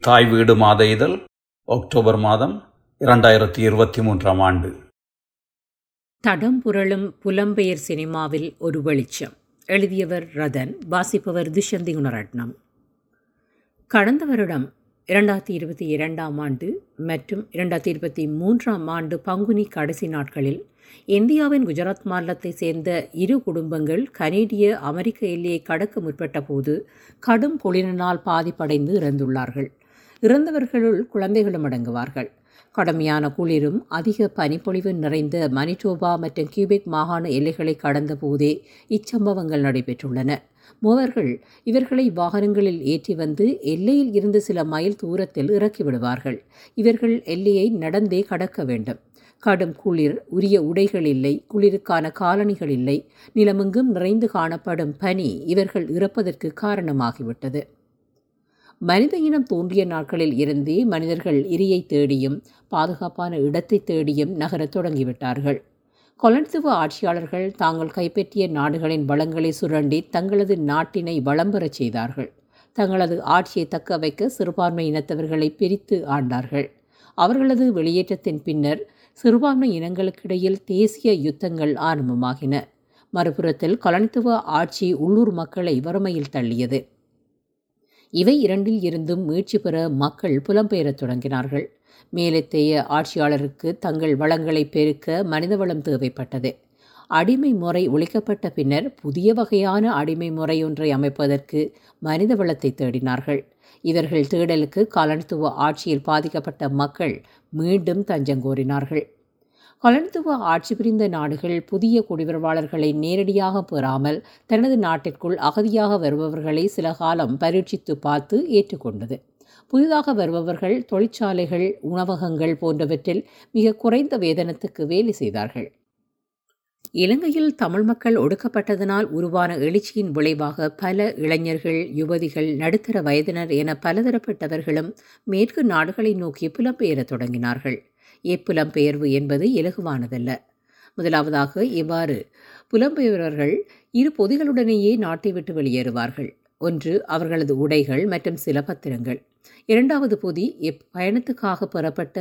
தாய் வீடு மாத இதழ் அக்டோபர் மாதம் இரண்டாயிரத்தி இருபத்தி மூன்றாம் ஆண்டு. தடம் புரளும் புலம்பெயர் சினிமாவில் ஒரு வெளிச்சம். எழுதியவர் ரதன் வாசிப்பவர் துஷந்தி குணரட்னம். கடந்த வருடம் இரண்டாயிரத்தி இருபத்தி இரண்டாம் ஆண்டு மற்றும் இரண்டாயிரத்தி இருபத்தி மூன்றாம் ஆண்டு பங்குனி கடைசி நாட்களில் இந்தியாவின் குஜராத் மாநிலத்தைச் சேர்ந்த இரு குடும்பங்கள் கனேடிய அமெரிக்க எல்லையை கடக்க முற்பட்ட போது கடும் குளிரினால் பாதிப்படைந்து இறந்துள்ளார்கள். இறந்தவர்களுள் குழந்தைகளும் அடங்குவார்கள். கடுமையான குளிரும் அதிக பனிப்பொழிவு நிறைந்த மனிடோபா மற்றும் கியூபெக் மாகாண எல்லைகளை கடந்த போதே இச்சம்பவங்கள் நடைபெற்றுள்ளன. மூவர்கள் இவர்களை வாகனங்களில் ஏற்றி வந்து எல்லையில் இருந்து சில மைல் தூரத்தில் இறக்கிவிடுவார்கள் இவர்கள் எல்லையை நடந்தே கடக்க வேண்டும். கடும் குளிர் உரிய உடைகள் இல்லை குளிருக்கான காலணிகள் இல்லை நிலமெங்கும் நிறைந்து காணப்படும் பனி இவர்கள் இறப்பதற்கு காரணமாகிவிட்டது. மனித இனம் தோன்றிய நாட்களில் இருந்தே மனிதர்கள் இரியை தேடியும் பாதுகாப்பான இடத்தை தேடியும் நகரத் தொடங்கிவிட்டார்கள். கொலனித்துவ ஆட்சியாளர்கள் தாங்கள் கைப்பற்றிய நாடுகளின் வளங்களை சுரண்டி தங்களது நாட்டினை வளம் பெறச் செய்தார்கள். தங்களது ஆட்சியை தக்க வைக்க சிறுபான்மை இனத்தவர்களை பிரித்து ஆண்டார்கள். அவர்களது வெளியேற்றத்தின் பின்னர் சிறுபான்மை இனங்களுக்கிடையில் தேசிய யுத்தங்கள் ஆரம்பமாகின. மறுபுறத்தில் கொலனித்துவ ஆட்சி உள்ளூர் மக்களை வறுமையில் தள்ளியது. இவை இரண்டில் இருந்தும் மீட்சி பெற மக்கள் புலம்பெயரத் தொடங்கினார்கள். மேலத்தைய ஆட்சியாளருக்கு தங்கள் வளங்களை பெருக்க மனிதவளம் தேவைப்பட்டது. அடிமை முறை ஒழிக்கப்பட்ட பின்னர் புதிய வகையான அடிமை முறையொன்றை அமைப்பதற்கு மனித வளத்தை தேடினார்கள். இவர்கள் தேடலுக்கு காலனித்துவ ஆட்சியில் பாதிக்கப்பட்ட மக்கள் மீண்டும் தஞ்சம் கோரினார்கள். கலனித்துவ ஆட்சி புரிந்த நாடுகள் புதிய குடிவரவாளர்களை நேரடியாக பெறாமல் தனது நாட்டிற்குள் அகதியாக வருபவர்களை சில காலம் பரீட்சித்து பார்த்து ஏற்றுக்கொண்டது. புதிதாக வருபவர்கள் தொழிற்சாலைகள் உணவகங்கள் போன்றவற்றில் மிக குறைந்த வேதனத்துக்கு வேலை செய்தார்கள். இலங்கையில் தமிழ் மக்கள் ஒடுக்கப்பட்டதனால் உருவான எழுச்சியின் விளைவாக பல இளைஞர்கள் யுவதிகள் நடுத்தர வயதினர் என பலதரப்பட்டவர்களும் மேற்கு நாடுகளை நோக்கி புலம்பெயரத் தொடங்கினார்கள். இப்புலம்பெயர்வு என்பது இலகுவானதல்ல. முதலாவதாக இவ்வாறு புலம்பெயர்வர்கள் இரு பொதிகளுடனேயே நாட்டை விட்டு வெளியேறுவார்கள். ஒன்று அவர்களது உடைகள் மற்றும் சில பத்திரங்கள். இரண்டாவது பொதி பயணத்துக்காக பெறப்பட்ட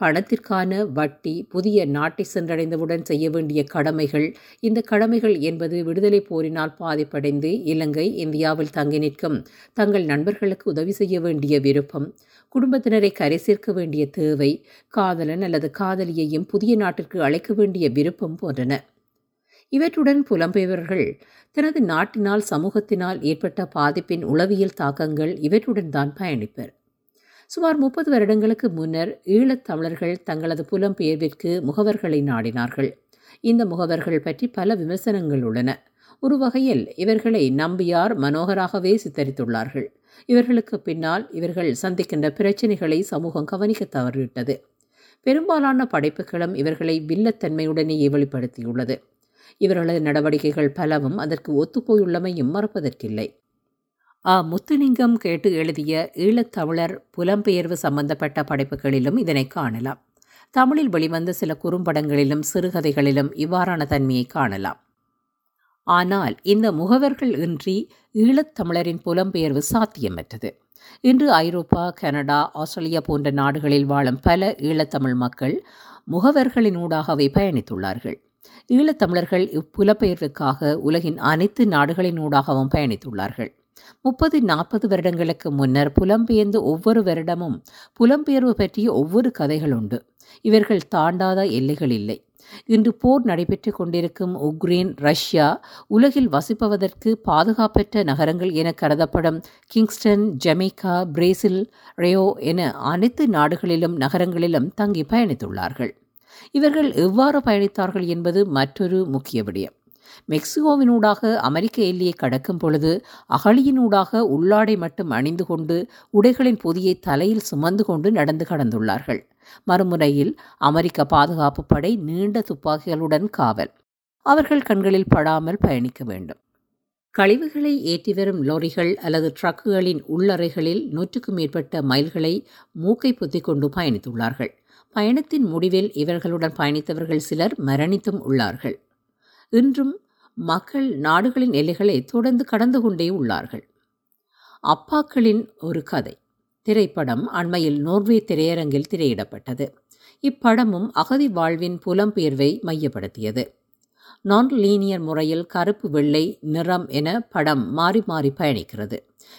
பணத்திற்கான வட்டி புதிய நாட்டை சென்றடைந்தவுடன் செய்ய வேண்டிய கடமைகள். இந்த கடமைகள் என்பது விடுதலை போரினால் பாதிப்படைந்து இலங்கை இந்தியாவில் தங்கி நிற்கும் தங்கள் நண்பர்களுக்கு உதவி செய்ய வேண்டிய விருப்பம் குடும்பத்தினரை கரை சேர்க்க வேண்டிய தேவை காதலன் அல்லது காதலியையும் புதிய நாட்டிற்கு அழைக்க வேண்டிய விருப்பம் போன்றன. இவற்றுடன் புலம்பெயர்வர்கள் தனது நாட்டினால் சமூகத்தினால் ஏற்பட்ட பாதிப்பின் உளவியல் தாக்கங்கள் இவற்றுடன் தான் பயணிப்பர். சுமார் முப்பது வருடங்களுக்கு முன்னர் ஈழத் தமிழர்கள் தங்களது புலம்பெயர்விற்கு முகவர்களை நாடினார்கள். இந்த முகவர்கள் பற்றி பல விமர்சனங்கள் உள்ளன. ஒரு வகையில் இவர்களை நம்பியார் மனோகராகவே சித்தரித்துள்ளார்கள். இவர்களுக்கு பின்னால் இவர்கள் சந்திக்கின்ற பிரச்சனைகளை சமூகம் கவனிக்க தவறிவிட்டது. பெரும்பாலான படைப்புகளும் இவர்களை வில்லத்தன்மையுடனேயே வெளிப்படுத்தியுள்ளது. இவர்களது நடவடிக்கைகள் பலவும் அதற்கு ஒத்துப்போயுள்ளமையும் மறப்பதற்கில்லை. ஆ முத்துலிங்கம் கேட்டு எழுதிய ஈழத்தமிழர் புலம்பெயர்வு சம்பந்தப்பட்ட படைப்புகளிலும் இதனை காணலாம். தமிழில் வெளிவந்த சில குறும்படங்களிலும் சிறுகதைகளிலும் இவ்வாறான தன்மையை காணலாம். ஆனால் இந்த முகவர்கள் இன்றி ஈழத்தமிழரின் புலம்பெயர்வு சாத்தியமற்றது. இன்று ஐரோப்பா கனடா ஆஸ்திரேலியா போன்ற நாடுகளில் வாழும் பல ஈழத்தமிழ் மக்கள் முகவர்களினூடாகவே பயணித்துள்ளார்கள். ஈழத்தமிழர்கள் இப்புலப்பெயர்வுக்காக உலகின் அனைத்து நாடுகளினூடாகவும் பயணித்துள்ளார்கள். முப்பது நாற்பது வருடங்களுக்கு முன்னர் புலம்பெயர்ந்து ஒவ்வொரு வருடமும் புலம்பெயர்வு பற்றிய ஒவ்வொரு கதைகள் உண்டு. இவர்கள் தாண்டாத எல்லைகள் இல்லை. இன்று போர் நடைபெற்று கொண்டிருக்கும் உக்ரைன் ரஷ்யா உலகில் வசிப்பவதற்கு பாதுகாப்பற்ற நகரங்கள் என கருதப்படும் கிங்ஸ்டன் ஜமைக்கா பிரேசில் ரேயோ என அனைத்து நாடுகளிலும் நகரங்களிலும் தங்கி பயணித்துள்ளார்கள். இவர்கள் எவ்வாறு பயணித்தார்கள் என்பது மற்றொரு முக்கிய விடயம். மெக்சிகோவினூடாக அமெரிக்க எல்லையை கடக்கும் பொழுது அகழியினூடாக உள்ளாடை மட்டும் அணிந்து கொண்டு உடைகளின் பொதியை தலையில் சுமந்து கொண்டு நடந்து கடந்துள்ளார்கள். மறுமுறையில் அமெரிக்க பாதுகாப்பு படை நீண்ட துப்பாக்கிகளுடன் காவல். அவர்கள் கண்களில் படாமல் பயணிக்க வேண்டும். கழிவுகளை ஏற்றி வரும் லாரிகள் அல்லது ட்ரக்குகளின் உள்ளறைகளில் நூற்றுக்கும் மேற்பட்ட மைல்களை மூக்கை பொத்திக் கொண்டு பயணித்துள்ளார்கள். பயணத்தின் முடிவில் இவர்களுடன் பயணித்தவர்கள் சிலர் மரணித்தும் உள்ளார்கள். இன்றும் மக்கள் நாடுகளின் எல்லைகளை தொடர்ந்து கடந்து கொண்டே உள்ளார்கள். அப்பாக்களின் ஒரு கதை. திரைப்படம் அண்மையில் நோர்வே திரையரங்கில் திரையிடப்பட்டது. இப்படமும் அகதி வாழ்வின் புலம்பெயர்வை மையப்படுத்தியது. நான் லீனியர் முறையில் கருப்பு வெள்ளை நிறம் என படம் மாறி மாறி பயணிக்கிறது.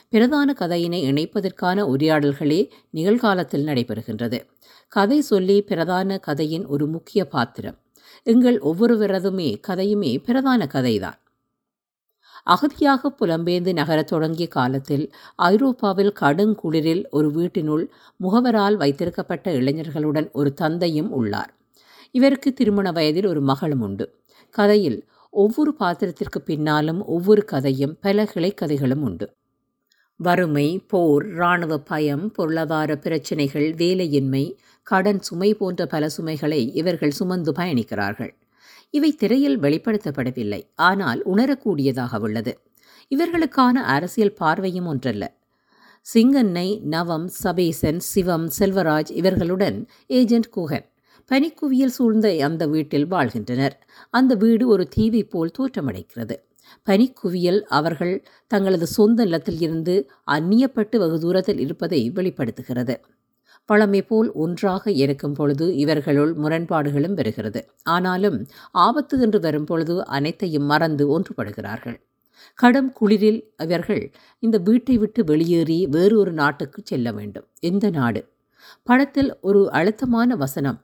பிரதான கதையினை இணைப்பதற்கான உரையாடல்களே நிகழ்காலத்தில் நடைபெறுகின்றது. கதை சொல்லி பிரதான கதையின் ஒரு முக்கிய பாத்திரம். எங்கள் ஒவ்வொருவரதுமே கதையுமே பிரதான கதைதான். அகதியாக புலம்பெயர்ந்து நகரத் தொடங்கிய காலத்தில் ஐரோப்பாவில் கடுங்குளிரில் ஒரு வீட்டினுள் முகவரால் வைத்திருக்கப்பட்ட இளைஞர்களுடன் ஒரு தந்தையும் உள்ளார். இவருக்கு திருமண வயதில் ஒரு மகளும் உண்டு. கதையில் ஒவ்வொரு பாத்திரத்திற்கு பின்னாலும் ஒவ்வொரு கதையும் பல கிளைக்கதைகளும் உண்டு. வறுமை போர் இராணுவ பயம் பொருளாதார பிரச்சினைகள் வேலையின்மை கடன் சுமை போன்ற பல சுமைகளை இவர்கள் சுமந்து பயணிக்கிறார்கள். இவை திரையில் வெளிப்படுத்தப்படவில்லை ஆனால் உணரக்கூடியதாக உள்ளது. இவர்களுக்கான அரசியல் பார்வையும் ஒன்றல்ல. சிங்கன்னை நவம் சபேசன் சிவம் செல்வராஜ் இவர்களுடன் ஏஜென்ட் குஹன் பனிக்குவியல் சூழ்ந்த அந்த வீட்டில் வாழ்கின்றனர். அந்த வீடு ஒரு தீவை போல் தோற்றமடைக்கிறது. பனிக்குவியல் அவர்கள் தங்களது சொந்த நிலத்தில் இருந்து அந்நியப்பட்டு வெகு தூரத்தில் இருப்பதை வெளிப்படுத்துகிறது. பழமை போல் ஒன்றாக இருக்கும் பொழுது இவர்களுள் முரண்பாடுகளும் வருகிறது. ஆனாலும் ஆபத்து என்று வரும் பொழுது அனைத்தையும் மறந்து ஒன்றுபடுகிறார்கள். கடும் குளிரில் இவர்கள் இந்த வீட்டை விட்டு வெளியேறி வேறு ஒரு நாட்டுக்கு செல்ல வேண்டும். எந்த நாடு? படத்தில் ஒரு அழுத்தமான வசனம்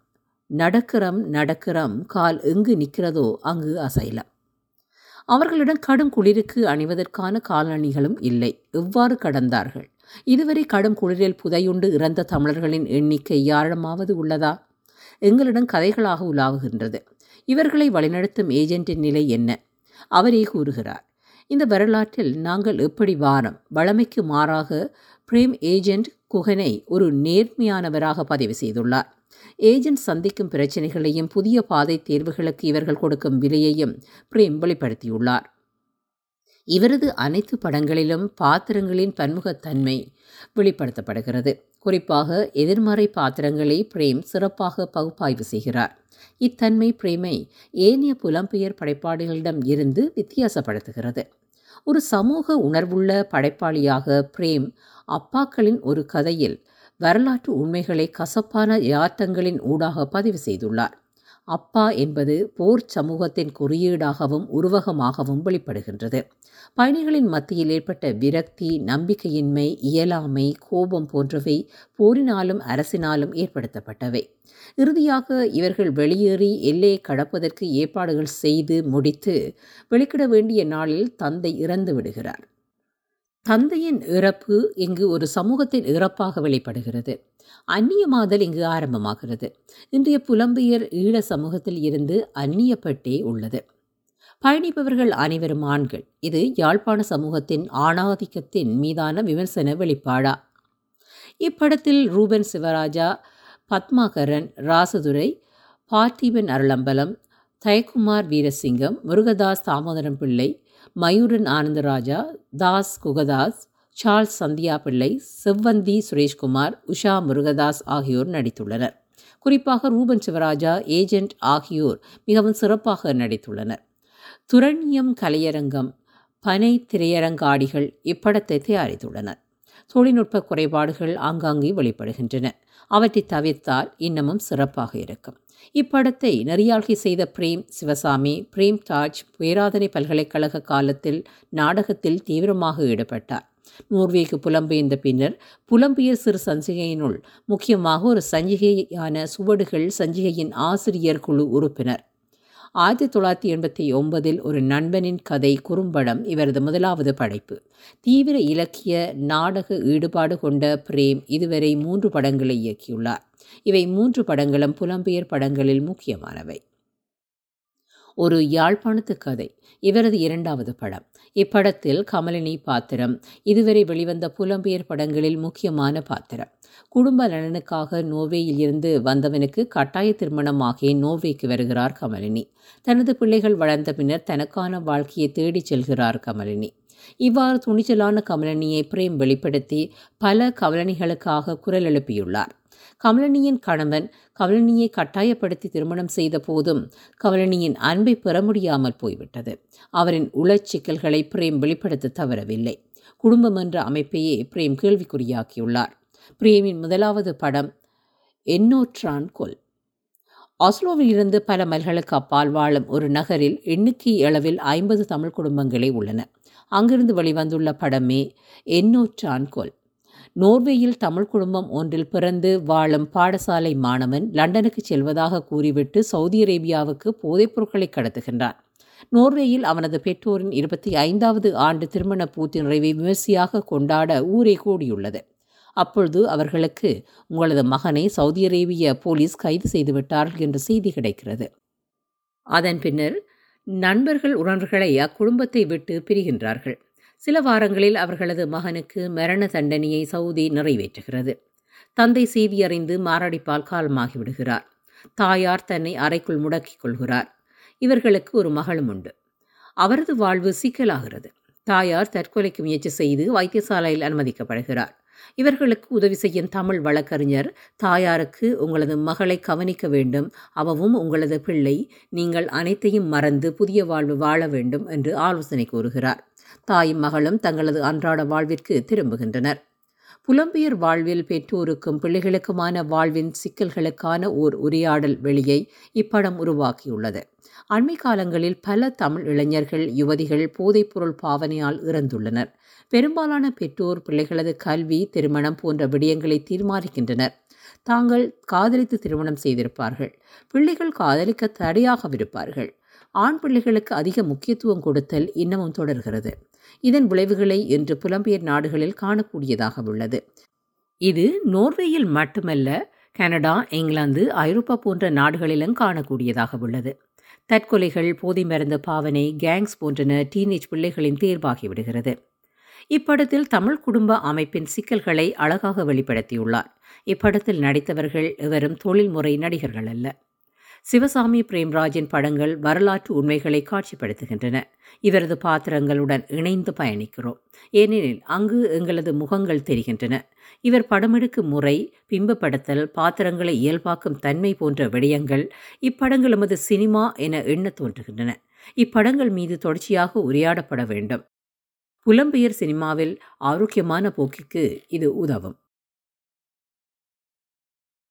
நடக்கிறம் நடக்கிறம் கால் எங்கு நிற்கிறதோ அங்கு அசைலம். அவர்களிடம் கடும் குளிருக்கு அணிவதற்கான காலணிகளும் இல்லை. எவ்வாறு கடந்தார்கள்? இதுவரை கடும் குளிரில் புதையுண்டு இறந்த தமிழர்களின் எண்ணிக்கை யாழமாவது உள்ளதா? எங்களிடம் கதைகளாக உலாவுகின்றது. இவர்களை வழிநடத்தும் ஏஜென்ட்டின் நிலை என்ன? அவரே கூறுகிறார் இந்த வரலாற்றில் நாங்கள் எப்படி வாரம் வளமைக்கு மாறாக பிரேம் ஏஜென்ட் குகனை ஒரு நேர்மையானவராக பதிவு செய்துள்ளார். ஏஜென்ட் சந்திக்கும் பிரச்சனைகளையும் புதிய பாதை தேர்வுகளுக்கு இவர்கள் கொடுக்கும் விலையையும் பிரேம் வெளிப்படுத்தியுள்ளார். இவரது அனைத்து படங்களிலும் பாத்திரங்களின் பன்முகத்தன்மை வெளிப்படுத்தப்படுகிறது. குறிப்பாக எதிர்மறை பாத்திரங்களை பிரேம் சிறப்பாக பகுப்பாய்வு செய்கிறார். இத்தன்மை பிரேமை ஏனைய புலம்பெயர் படைப்பாளிகளிடம் இருந்து வித்தியாசப்படுத்துகிறது. ஒரு சமூக உணர்வுள்ள படைப்பாளியாக பிரேம் அப்பாக்களின் ஒரு கதையில் வரலாற்று உண்மைகளை கசப்பான யாத்தங்களின் ஊடாக பதிவு செய்துள்ளார். அப்பா என்பது போர் சமூகத்தின் குறியீடாகவும் உருவகமாகவும் வெளிப்படுகின்றது. பயணிகளின் மத்தியில் ஏற்பட்ட விரக்தி நம்பிக்கையின்மை இயலாமை கோபம் போன்றவை போரினாலும் அரசினாலும் ஏற்படுத்தப்பட்டவை. இறுதியாக இவர்கள் வெளியேறி எல்லையை கடப்பதற்கு ஏற்பாடுகள் செய்து முடித்து வெளிக்கிட வேண்டிய நாளில் தந்தை இறந்து விடுகிறார். தந்தையின் இறப்பு இங்கு ஒரு சமூகத்தின் இறப்பாக வெளிப்படுகிறது. அந்நியமாதல் இங்கு ஆரம்பமாகிறது. இன்றைய புலம்பெயர் ஈழ சமூகத்தில் இருந்து அந்நியப்பட்டே உள்ளது. பயணிப்பவர்கள் அனைவரும் ஆண்கள். இது யாழ்ப்பாண சமூகத்தின் ஆணாதிக்கத்தின் மீதான விமர்சன வெளிப்பாடா. இப்படத்தில் ரூபன் சிவராஜா பத்மாகரன் ராசதுரை பார்த்திபன் அருளம்பலம் தயக்குமார் வீரசிங்கம் முருகதாஸ் தாமோதரம் பிள்ளை மயூரன் ஆனந்தராஜா தாஸ் குகதாஸ் சார்ல்ஸ் சந்தியா பிள்ளை செவ்வந்தி சுரேஷ்குமார் உஷா முருகதாஸ் ஆகியோர் நடித்துள்ளனர். குறிப்பாக ரூபன் சிவராஜா ஏஜென்ட் ஆகியோர் மிகவும் சிறப்பாக நடித்துள்ளனர். துரண்யம் கலையரங்கம் பனை திரையரங்காடிகள் இப்படத்தை தயாரித்துள்ளனர். தொழில்நுட்ப குறைபாடுகள் ஆங்காங்கே வெளிப்படுகின்றன. அவற்றை தவிர்த்தால் இன்னமும் சிறப்பாக இருக்கும். இப்படத்தை நெறியாழ்கை செய்த பிரேம் சிவசாமி பிரேம் தாஜ் பேராதனை பல்கலைக்கழக காலத்தில் நாடகத்தில் தீவிரமாக ஈடுபட்டார். நோர்வேக்கு புலம்பெயர்ந்த பின்னர் புலம்பெயர் சிறு சஞ்சிகையினுள் முக்கியமாக ஒரு சஞ்சிகையான சுவடுகள் சஞ்சிகையின் ஆசிரியர் குழு உறுப்பினர். ஆயிரத்தி தொள்ளாயிரத்தி எண்பத்தி ஒன்பதில் ஒரு நண்பனின் கதை குறும்படம் இவரது முதலாவது படைப்பு. தீவிர இலக்கிய நாடக ஈடுபாடு கொண்ட பிரேம் இதுவரை மூன்று படங்களை இயக்கியுள்ளார். இவை மூன்று படங்களும் புலம்பெயர் படங்களில் முக்கியமானவை. ஒரு யாழ்ப்பாணத்து கதை. இவரது இரண்டாவது படம். இப்படத்தில் கமலினி பாத்திரம். இதுவரை வெளிவந்த புலம்பெயர் படங்களில் முக்கியமான பாத்திரம். குடும்ப நலனுக்காக நோர்வேயில் இருந்து வந்தவனுக்கு கட்டாய திருமணமாகி நோர்வேக்கு வருகிறார் கமலினி. தனது பிள்ளைகள் வளர்ந்த பின்னர் தனக்கான வாழ்க்கையை தேடிச் செல்கிறார் கமலினி. இவ்வாறு துணிச்சலான கமலனியை பிரேம் வெளிப்படுத்தி பல கமலனிகளுக்காக குரல் எழுப்பியுள்ளார். கமலனியின் கணவன் கமலனியை கட்டாயப்படுத்தி திருமணம் செய்த போதும் கமலனியின் அன்பை பெற முடியாமல் போய்விட்டது. அவரின் உளச்சிக்கல்களை பிரேம் வெளிப்படுத்த தவறவில்லை. குடும்பம் என்ற அமைப்பையே பிரேம் கேள்விக்குறியாக்கியுள்ளார். பிரேமின் முதலாவது படம் எண்ணூற்றான் கொல். ஆஸ்லோவில் இருந்து பல மைல்களுக்கு அப்பால் வாழும் ஒரு நகரில் எண்ணிக்கை அளவில் ஐம்பது தமிழ் குடும்பங்களே உள்ளன. அங்கிருந்து வெளிவந்துள்ள படமே எண்ணூற்றான் நோர்வேயில் தமிழ் குடும்பம் ஒன்றில் பிறந்து வாழும் பாடசாலை மாணவன் லண்டனுக்கு செல்வதாக கூறிவிட்டு சவுதி அரேபியாவுக்கு போதைப் பொருட்களை கடத்துகின்றான். நோர்வேயில் அவனது பெற்றோரின் இருபத்தி ஐந்தாவது ஆண்டு திருமண பூத்து நிறைவை விமர்சையாக கொண்டாட ஊரே கூடியுள்ளது. அப்பொழுது அவர்களுக்கு உங்களது மகனை சவுதி அரேபிய போலீஸ் கைது செய்துவிட்டார்கள் என்ற செய்தி கிடைக்கிறது. அதன் பின்னர் நண்பர்கள் உறவுகளை அக்குடும்பத்தை விட்டு பிரிகின்றார்கள். சில வாரங்களில் அவர்களது மகனுக்கு மரண தண்டனையை சவுதி நிறைவேற்றுகிறது. தந்தை செய்தி அறிந்து மாரடைப்பால் காலமாகிவிடுகிறார். தாயார் தன்னை அறைக்குள் முடக்கிக் கொள்கிறார். இவர்களுக்கு ஒரு மகளும் உண்டு. அவரது வாழ்வு சிக்கலாகிறது. தாயார் தற்கொலைக்கு முயற்சி செய்து வைத்தியசாலையில் அனுமதிக்கப்படுகிறார். இவர்களுக்கு உதவி செய்யும் தமிழ் வழக்கறிஞர் தாயாருக்கு உங்களது மகளை கவனிக்க வேண்டும். அவவும் உங்களது பிள்ளை. நீங்கள் அனைத்தையும் மறந்து புதிய வாழ்வு வாழ வேண்டும் என்று ஆலோசனை கூறுகிறார். தாயும் மகளும் தங்களது அன்றாட வாழ்விற்கு திரும்புகின்றனர். புலம்பெயர் வாழ்வில் பெற்றோருக்கும் பிள்ளைகளுக்குமான வாழ்வின் சிக்கல்களுக்கான ஓர் உரையாடல் வெளியை இப்படம் உருவாக்கியுள்ளது. அண்மை காலங்களில் பல தமிழ் இளைஞர்கள் யுவதிகள் போதைப்பொருள் பாவனையால் இறந்துள்ளனர். பெரும்பாலான பெற்றோர் பிள்ளைகளது கல்வி திருமணம் போன்ற விடயங்களை தீர்மானிக்கின்றனர். தாங்கள் காதலித்து திருமணம் செய்திருப்பார்கள். பிள்ளைகள் காதலிக்க தடையாகவிருப்பார்கள். ஆண் பிள்ளைகளுக்கு அதிக முக்கியத்துவம் கொடுத்தல் இன்னமும் தொடர்கிறது. இதன் விளைவுகளை இன்று புலம்பெயர் நாடுகளில் காணக்கூடியதாக உள்ளது. இது நோர்வேயில் மட்டுமல்ல கனடா இங்கிலாந்து ஐரோப்பா போன்ற நாடுகளிலும் காணக்கூடியதாக உள்ளது. தற்கொலைகள் போதை மருந்து பாவனை கேங்ஸ் போன்றன டீனேஜ் பிள்ளைகளின் தேர்வாகிவிடுகிறது இப்படத்தில் தமிழ் குடும்ப அமைப்பின் சிக்கல்களை அழகாக வெளிப்படுத்தியுள்ளார். இப்படத்தில் நடித்தவர்கள் எவரும் தொழில்முறை நடிகர்கள் அல்ல. சிவசாமி பிரேம்ராஜின் படங்கள் வரலாற்று உண்மைகளை காட்சிப்படுத்துகின்றன. இவரது பாத்திரங்களுடன் இணைந்து பயணிக்கிறோம். ஏனெனில் அங்கு எங்களது முகங்கள் தெரிகின்றன. இவர் படமெடுக்கும் முறை பிம்பப்படுத்தல் பாத்திரங்களை இயல்பாக்கும் தன்மை போன்ற விடயங்கள் இப்படங்கள் எமது சினிமா என எண்ண தோன்றுகின்றன. இப்படங்கள் மீது தொடர்ச்சியாக உரையாடப்பட வேண்டும். புலம்பெயர் சினிமாவில் ஆரோக்கியமான போக்கிற்கு இது உதவும்.